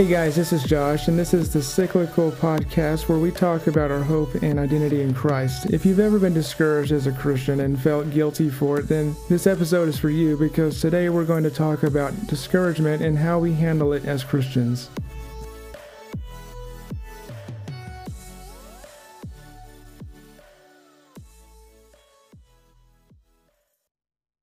Hey guys, this is Josh, and this is the Cyclical Podcast where we talk about our hope and identity in Christ. If you've ever been discouraged as a Christian and felt guilty for it, then this episode is for you because today we're going to talk about discouragement and how we handle it as Christians.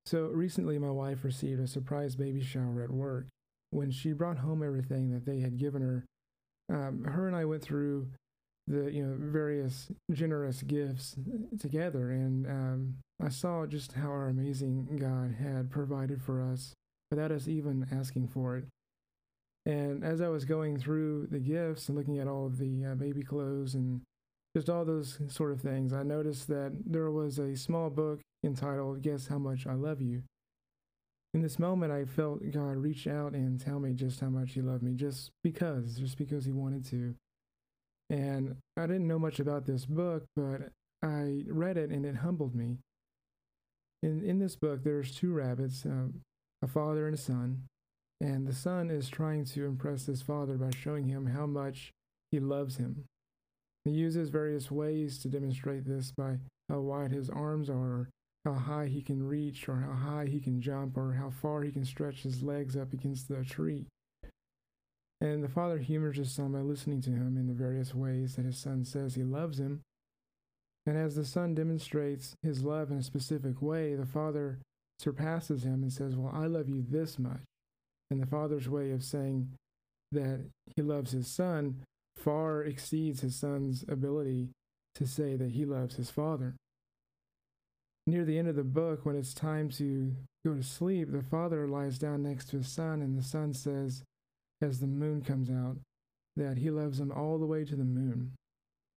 So recently, my wife received a surprise baby shower at work when she brought home everything that they had given her, um, her and I went through the you know various generous gifts together, and um, I saw just how our amazing God had provided for us without us even asking for it. And as I was going through the gifts and looking at all of the uh, baby clothes and just all those sort of things, I noticed that there was a small book entitled Guess How Much I Love You in this moment, I felt God reach out and tell me just how much He loved me, just because, just because He wanted to. And I didn't know much about this book, but I read it and it humbled me. In, in this book, there's two rabbits, uh, a father and a son, and the son is trying to impress his father by showing him how much he loves him. He uses various ways to demonstrate this by how wide his arms are, how high he can reach or how high he can jump or how far he can stretch his legs up against the tree. And the father humors his son by listening to him in the various ways that his son says he loves him. And as the son demonstrates his love in a specific way, the father surpasses him and says, Well, I love you this much. And the father's way of saying that he loves his son far exceeds his son's ability to say that he loves his father near the end of the book, when it's time to go to sleep, the father lies down next to his son, and the son says, as the moon comes out, that he loves him all the way to the moon.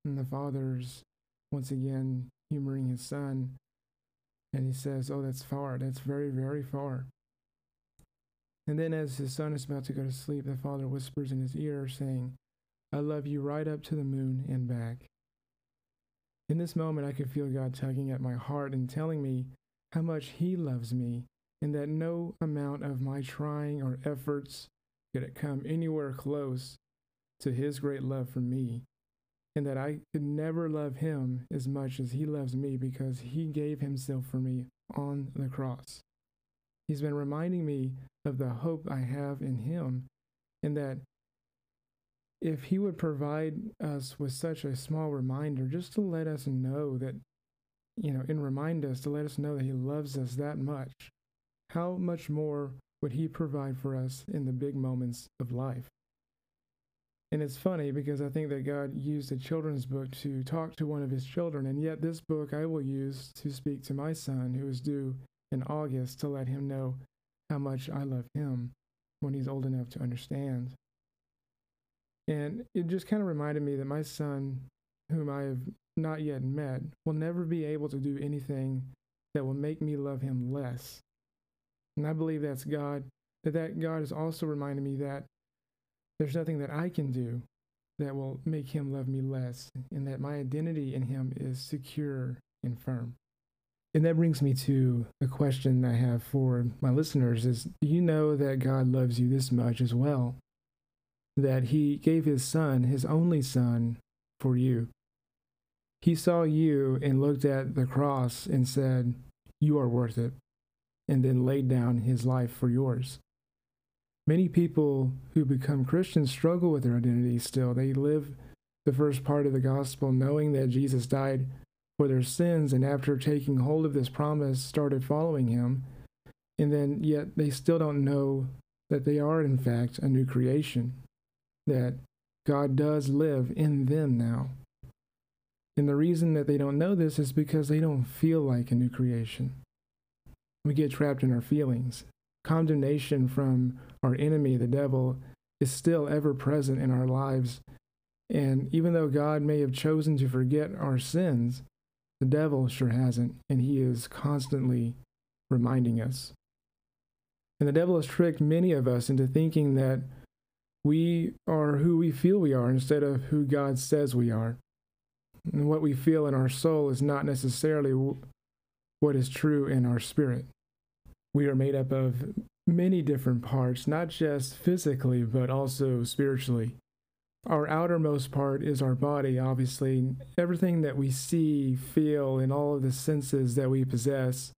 And the father's once again humoring his son, and he says, Oh, that's far. That's very, very far. And then, as his son is about to go to sleep, the father whispers in his ear, saying, I love you right up to the moon and back. In this moment, I could feel God tugging at my heart and telling me how much He loves me, and that no amount of my trying or efforts could come anywhere close to His great love for me, and that I could never love Him as much as He loves me because He gave Himself for me on the cross. He's been reminding me of the hope I have in Him, and that if he would provide us with such a small reminder just to let us know that, you know, and remind us to let us know that he loves us that much, how much more would he provide for us in the big moments of life? And it's funny because I think that God used a children's book to talk to one of his children, and yet this book I will use to speak to my son who is due in August to let him know how much I love him when he's old enough to understand. And it just kind of reminded me that my son, whom I have not yet met, will never be able to do anything that will make me love him less. And I believe that's God, that that God is also reminding me that there's nothing that I can do that will make him love me less, and that my identity in him is secure and firm. And that brings me to a question I have for my listeners is do you know that God loves you this much as well? That he gave his son, his only son, for you. He saw you and looked at the cross and said, You are worth it, and then laid down his life for yours. Many people who become Christians struggle with their identity still. They live the first part of the gospel knowing that Jesus died for their sins, and after taking hold of this promise, started following him. And then, yet, they still don't know that they are, in fact, a new creation that God does live in them now. And the reason that they don't know this is because they don't feel like a new creation. We get trapped in our feelings. Condemnation from our enemy, the devil, is still ever present in our lives. And even though God may have chosen to forget our sins, the devil sure hasn't, and he is constantly reminding us. And the devil has tricked many of us into thinking that we are who we feel we are instead of who God says we are. And what we feel in our soul is not necessarily what is true in our spirit. We are made up of many different parts, not just physically, but also spiritually. Our outermost part is our body, obviously. Everything that we see, feel, and all of the senses that we possess.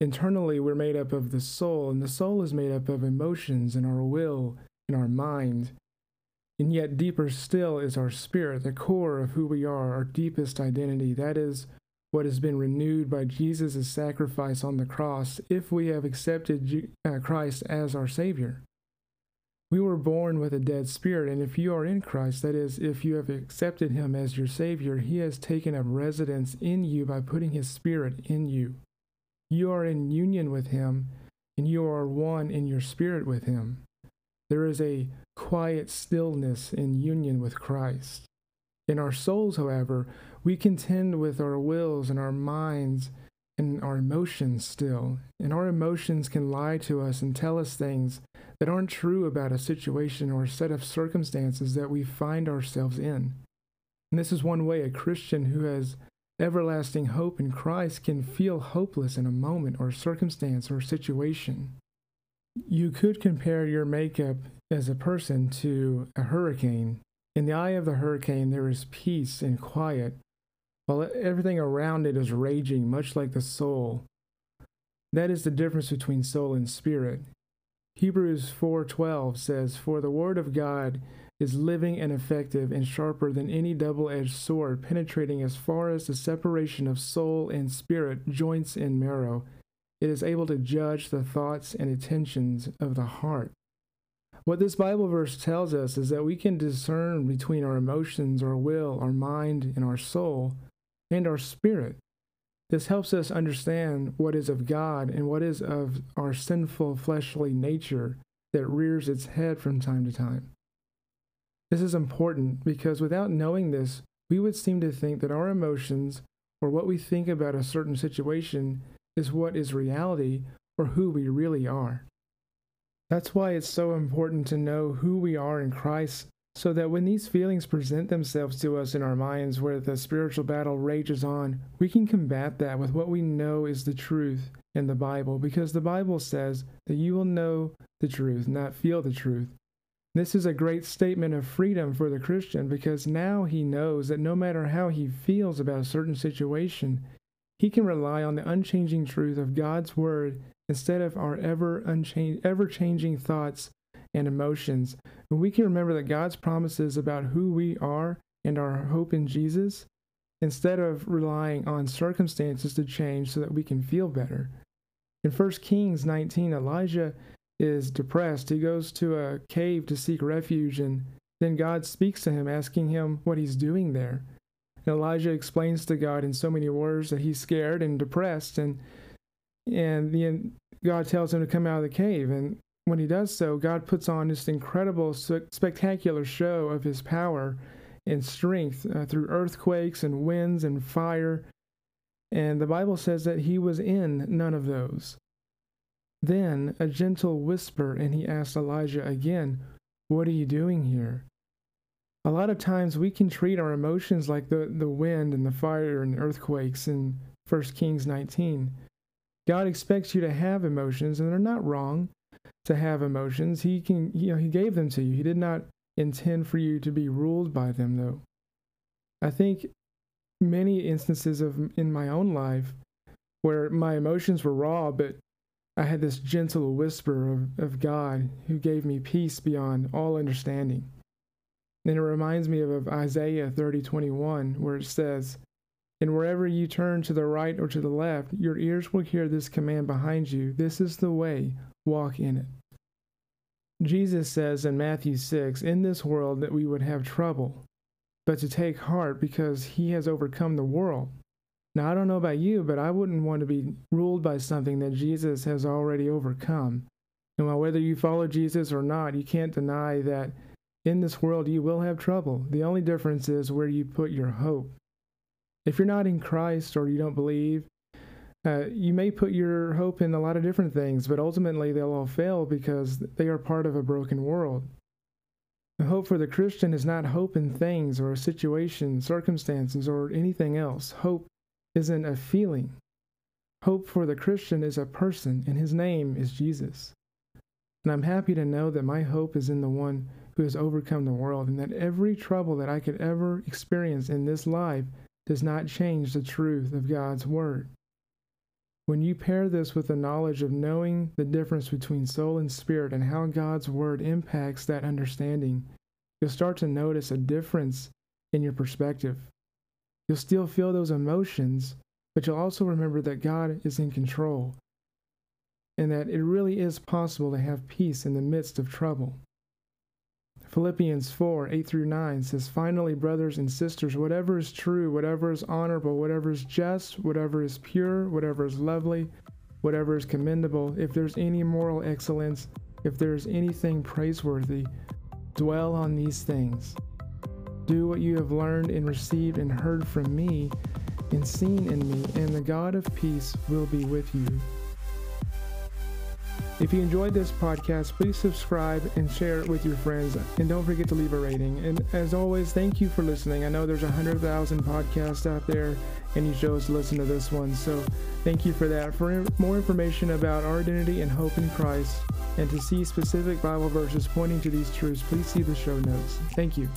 Internally, we're made up of the soul, and the soul is made up of emotions and our will and our mind. And yet, deeper still is our spirit, the core of who we are, our deepest identity. That is what has been renewed by Jesus' sacrifice on the cross if we have accepted uh, Christ as our Savior. We were born with a dead spirit, and if you are in Christ, that is, if you have accepted Him as your Savior, He has taken up residence in you by putting His Spirit in you. You are in union with Him, and you are one in your spirit with Him. There is a quiet stillness in union with Christ. In our souls, however, we contend with our wills and our minds and our emotions still. And our emotions can lie to us and tell us things that aren't true about a situation or a set of circumstances that we find ourselves in. And this is one way a Christian who has everlasting hope in Christ can feel hopeless in a moment or circumstance or situation. You could compare your makeup as a person to a hurricane. In the eye of the hurricane, there is peace and quiet, while everything around it is raging, much like the soul. That is the difference between soul and spirit. Hebrews 4:12 says, "For the word of God is living and effective and sharper than any double-edged sword, penetrating as far as the separation of soul and spirit, joints and marrow. It is able to judge the thoughts and intentions of the heart." What this Bible verse tells us is that we can discern between our emotions, our will, our mind, and our soul and our spirit. This helps us understand what is of God and what is of our sinful fleshly nature that rears its head from time to time. This is important because without knowing this, we would seem to think that our emotions or what we think about a certain situation is what is reality or who we really are. That's why it's so important to know who we are in Christ so that when these feelings present themselves to us in our minds where the spiritual battle rages on, we can combat that with what we know is the truth in the Bible, because the Bible says that you will know the truth, not feel the truth. This is a great statement of freedom for the Christian because now he knows that no matter how he feels about a certain situation, he can rely on the unchanging truth of God's Word instead of our ever, unchanged, ever changing thoughts and emotions, when we can remember that God's promises about who we are and our hope in Jesus, instead of relying on circumstances to change so that we can feel better. In 1 Kings 19, Elijah is depressed. He goes to a cave to seek refuge, and then God speaks to him, asking him what he's doing there. Elijah explains to God in so many words that he's scared and depressed, and and the, God tells him to come out of the cave. And when he does so, God puts on this incredible, spectacular show of his power and strength uh, through earthquakes and winds and fire. And the Bible says that he was in none of those. Then a gentle whisper, and he asked Elijah again, What are you doing here? A lot of times we can treat our emotions like the, the wind and the fire and earthquakes in 1 Kings 19. God expects you to have emotions, and they're not wrong to have emotions. He can, you know, he gave them to you. He did not intend for you to be ruled by them, though. I think many instances of in my own life where my emotions were raw, but I had this gentle whisper of, of God who gave me peace beyond all understanding. And it reminds me of, Isaiah 30 21, where it says, And wherever you turn to the right or to the left, your ears will hear this command behind you This is the way, walk in it. Jesus says in Matthew 6, in this world that we would have trouble, but to take heart because he has overcome the world. Now, I don't know about you, but I wouldn't want to be ruled by something that Jesus has already overcome. And while whether you follow Jesus or not, you can't deny that in this world you will have trouble. The only difference is where you put your hope. If you're not in Christ or you don't believe, uh, you may put your hope in a lot of different things, but ultimately they'll all fail because they are part of a broken world. The hope for the Christian is not hope in things or situations, circumstances, or anything else. Hope isn't a feeling. Hope for the Christian is a person, and his name is Jesus. And I'm happy to know that my hope is in the one who has overcome the world, and that every trouble that I could ever experience in this life does not change the truth of God's Word. When you pair this with the knowledge of knowing the difference between soul and spirit and how God's Word impacts that understanding, you'll start to notice a difference in your perspective. You'll still feel those emotions, but you'll also remember that God is in control and that it really is possible to have peace in the midst of trouble. Philippians 4 8 through 9 says, Finally, brothers and sisters, whatever is true, whatever is honorable, whatever is just, whatever is pure, whatever is lovely, whatever is commendable, if there's any moral excellence, if there's anything praiseworthy, dwell on these things. Do what you have learned and received and heard from me and seen in me, and the God of peace will be with you. If you enjoyed this podcast, please subscribe and share it with your friends. And don't forget to leave a rating. And as always, thank you for listening. I know there's 100,000 podcasts out there, and you chose to listen to this one. So thank you for that. For more information about our identity and hope in Christ, and to see specific Bible verses pointing to these truths, please see the show notes. Thank you.